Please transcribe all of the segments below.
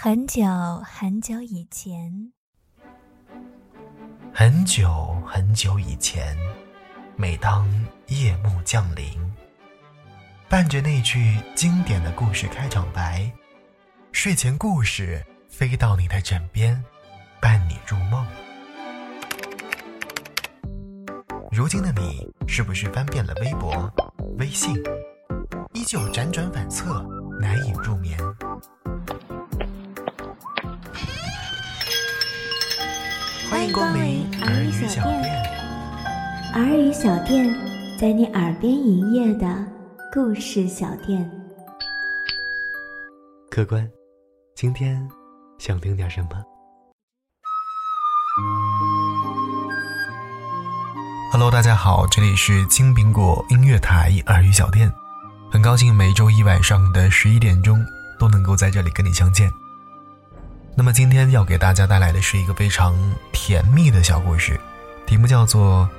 很久很久以前，很久很久以前，每当夜幕降临，伴着那句经典的故事开场白，睡前故事飞到你的枕边，伴你入梦。如今的你，是不是翻遍了微博、微信，依旧辗转反侧，难以入眠？欢迎光临儿语小店。儿语小店在你耳边营业的故事小店。客官，今天想听点什么？Hello，大家好，这里是青苹果音乐台耳语小店，很高兴每周一晚上的十一点钟都能够在这里跟你相见。那么今天要给大家带来的是一个非常甜蜜的小故事，题目叫做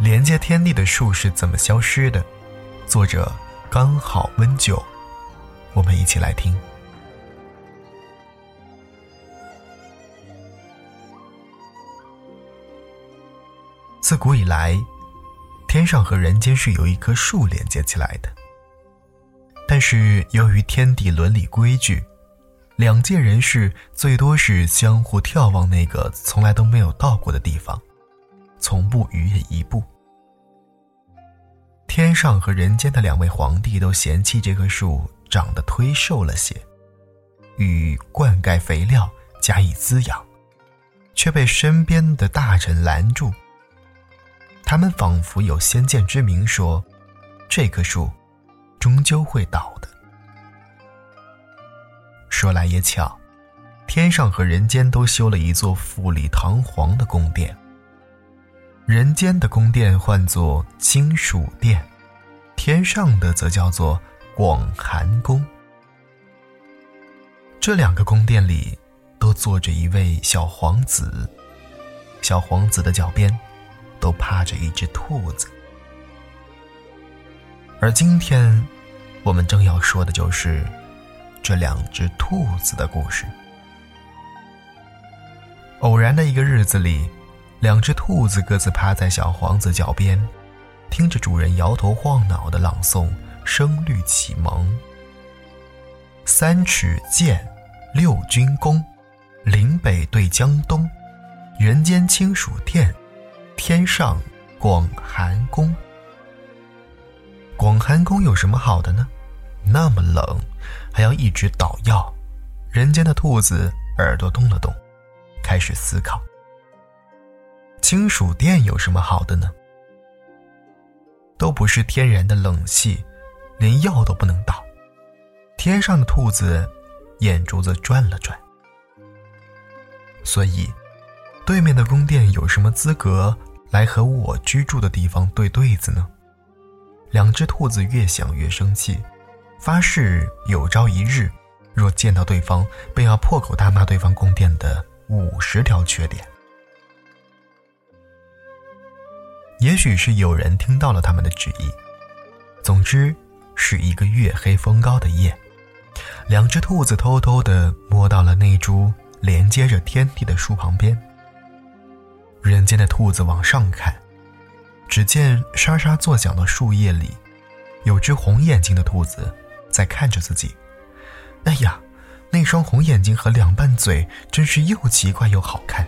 《连接天地的树是怎么消失的》，作者刚好温酒，我们一起来听。自古以来，天上和人间是由一棵树连接起来的，但是由于天地伦理规矩。两界人士最多是相互眺望那个从来都没有到过的地方，从不逾越一步。天上和人间的两位皇帝都嫌弃这棵树长得忒瘦了些，欲灌溉肥料加以滋养，却被身边的大臣拦住。他们仿佛有先见之明，说：“这棵树终究会倒的。”说来也巧，天上和人间都修了一座富丽堂皇的宫殿。人间的宫殿唤作金属殿，天上的则叫做广寒宫。这两个宫殿里都坐着一位小皇子，小皇子的脚边都趴着一只兔子。而今天，我们正要说的就是。这两只兔子的故事。偶然的一个日子里，两只兔子各自趴在小皇子脚边，听着主人摇头晃脑的朗诵《声律启蒙》：“三尺剑，六军弓，岭北对江东，人间清暑殿，天上广寒宫。广寒宫有什么好的呢？那么冷。”还要一直捣药，人间的兔子耳朵动了动，开始思考：金属店有什么好的呢？都不是天然的冷气，连药都不能倒。天上的兔子眼珠子转了转，所以对面的宫殿有什么资格来和我居住的地方对对子呢？两只兔子越想越生气。发誓有朝一日，若见到对方，便要破口大骂对方宫殿的五十条缺点。也许是有人听到了他们的旨意。总之，是一个月黑风高的夜，两只兔子偷偷的摸到了那株连接着天地的树旁边。人间的兔子往上看，只见沙沙作响的树叶里，有只红眼睛的兔子。在看着自己，哎呀，那双红眼睛和两瓣嘴真是又奇怪又好看。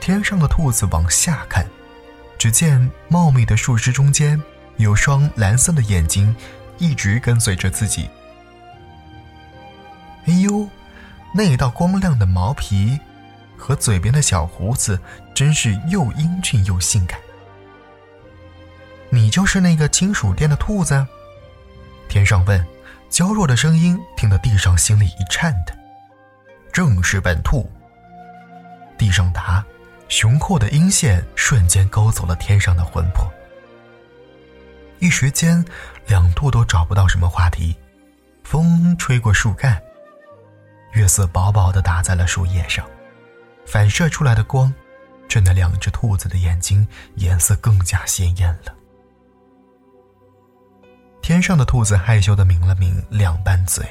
天上的兔子往下看，只见茂密的树枝中间有双蓝色的眼睛，一直跟随着自己。哎呦，那道光亮的毛皮和嘴边的小胡子，真是又英俊又性感。你就是那个金属店的兔子？天上问，娇弱的声音听得地上心里一颤的。正是本兔。地上答，雄厚的音线瞬间勾走了天上的魂魄。一时间，两兔都找不到什么话题。风吹过树干，月色薄薄的打在了树叶上，反射出来的光，震得两只兔子的眼睛颜色更加鲜艳了。天上的兔子害羞的抿了抿两瓣嘴，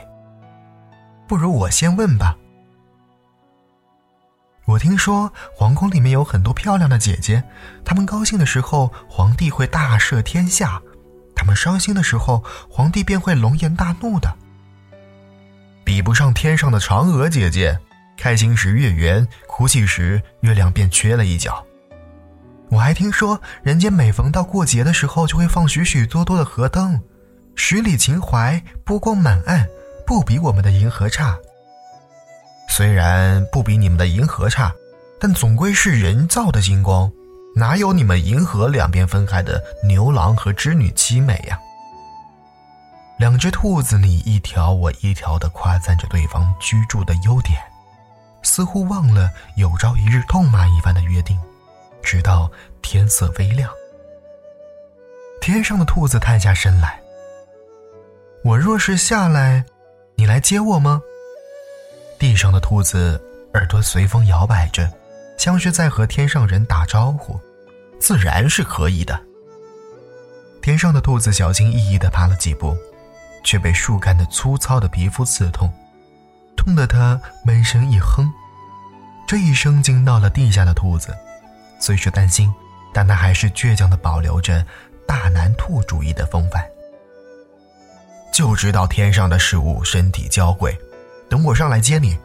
不如我先问吧。我听说皇宫里面有很多漂亮的姐姐，她们高兴的时候，皇帝会大赦天下；她们伤心的时候，皇帝便会龙颜大怒的。比不上天上的嫦娥姐姐，开心时月圆，哭泣时月亮便缺了一角。我还听说，人间每逢到过节的时候，就会放许许多多的河灯，十里秦淮，波光满岸，不比我们的银河差。虽然不比你们的银河差，但总归是人造的金光，哪有你们银河两边分开的牛郎和织女凄美呀？两只兔子你一条我一条的夸赞着对方居住的优点，似乎忘了有朝一日痛骂一番的约定。直到天色微亮，天上的兔子探下身来。我若是下来，你来接我吗？地上的兔子耳朵随风摇摆着，像是在和天上人打招呼。自然是可以的。天上的兔子小心翼翼地爬了几步，却被树干的粗糙的皮肤刺痛，痛得它闷声一哼。这一声惊到了地下的兔子。虽是担心，但他还是倔强的保留着大男兔主义的风范。就知道天上的事物身体娇贵，等我上来接你。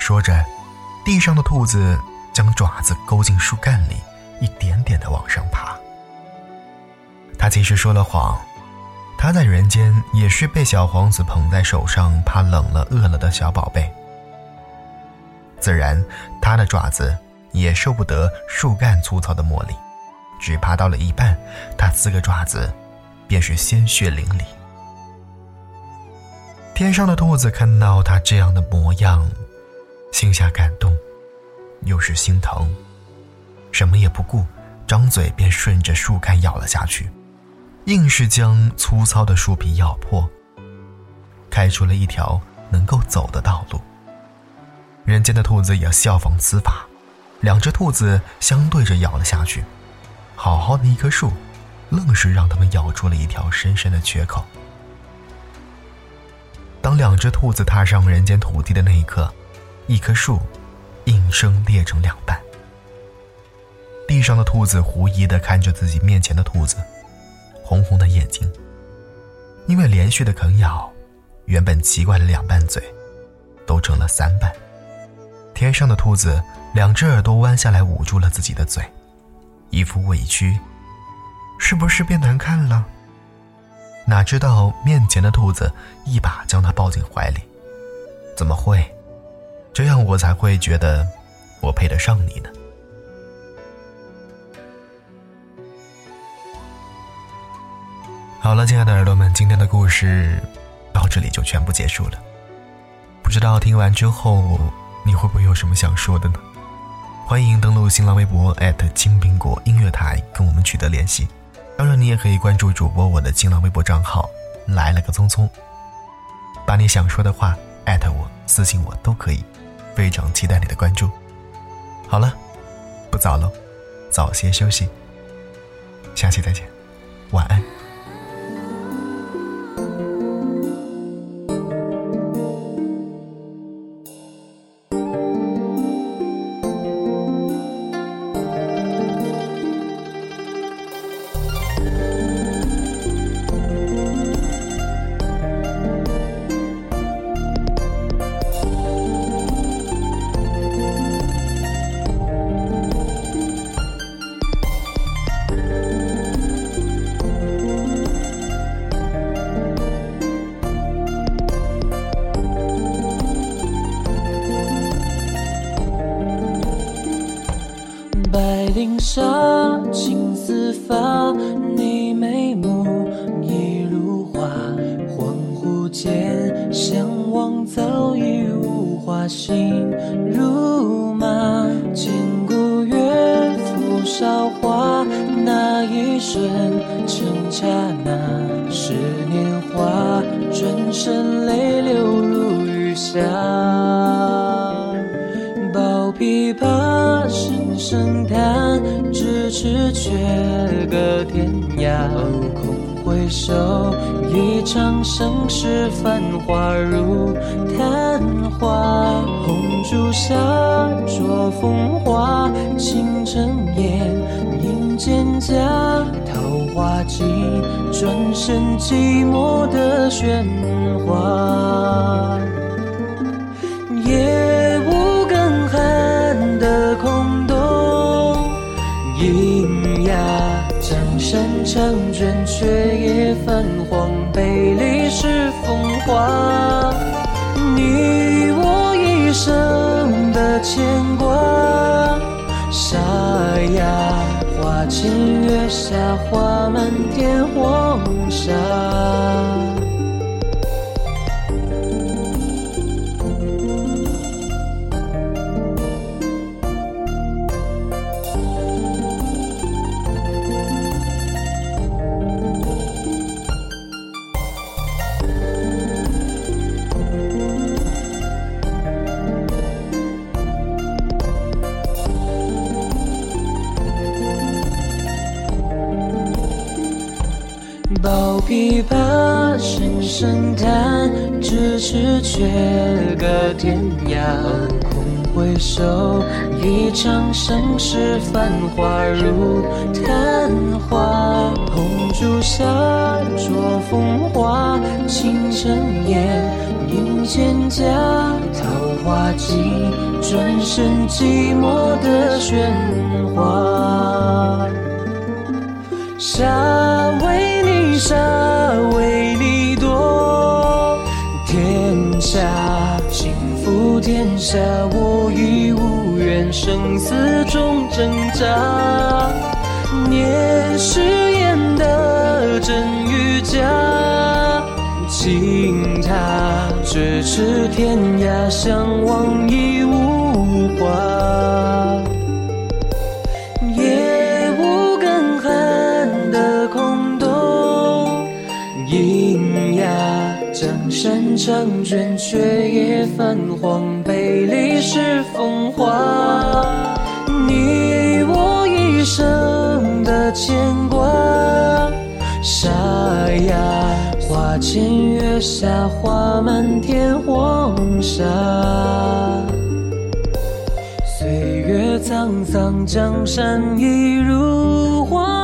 说着，地上的兔子将爪子勾进树干里，一点点的往上爬。他其实说了谎，他在人间也是被小皇子捧在手上，怕冷了饿了的小宝贝。自然，他的爪子。也受不得树干粗糙的磨砺，只爬到了一半，他四个爪子便是鲜血淋漓。天上的兔子看到他这样的模样，心下感动，又是心疼，什么也不顾，张嘴便顺着树干咬了下去，硬是将粗糙的树皮咬破，开出了一条能够走的道路。人间的兔子也效仿此法。两只兔子相对着咬了下去，好好的一棵树，愣是让它们咬出了一条深深的缺口。两只兔子踏上人间土地的那一刻，一棵树应声裂成两半。地上的兔子狐疑的看着自己面前的兔子，红红的眼睛，因为连续的啃咬，原本奇怪的两半嘴，都成了三半。天上的兔子。两只耳朵弯下来捂住了自己的嘴，一副委屈，是不是变难看了？哪知道面前的兔子一把将它抱进怀里，怎么会？这样我才会觉得我配得上你呢。好了，亲爱的耳朵们，今天的故事到这里就全部结束了。不知道听完之后你会不会有什么想说的呢？欢迎登录新浪微博金苹果音乐台跟我们取得联系，当然你也可以关注主播我的新浪微博账号来了个聪聪，把你想说的话艾特我私信我都可以，非常期待你的关注。好了，不早了，早些休息，下期再见，晚安。刹那，是年华，转身泪流如雨下。抱琵琶声声叹，咫尺却隔天涯。一场盛世繁华如昙花。红烛下，着风华，倾城烟，映蒹葭。桃花尽，转身寂寞的喧哗。夜长卷，却也泛黄，被历史风化。你我一生的牵挂，沙哑花前月下，花满天黄沙。咫尺却隔天涯。空回首，一场盛世繁华如昙花。红烛下，着风花，倾城烟，映蒹葭。桃花尽，转身寂寞的喧哗。沙为你沙，下，我已无缘，生死中挣扎。念誓言的真与假，轻踏咫尺天涯，相望已长卷，却也泛黄，杯里是风华。你我一生的牵挂，沙哑花前月下，花满天黄沙。岁月沧桑，江山一如画。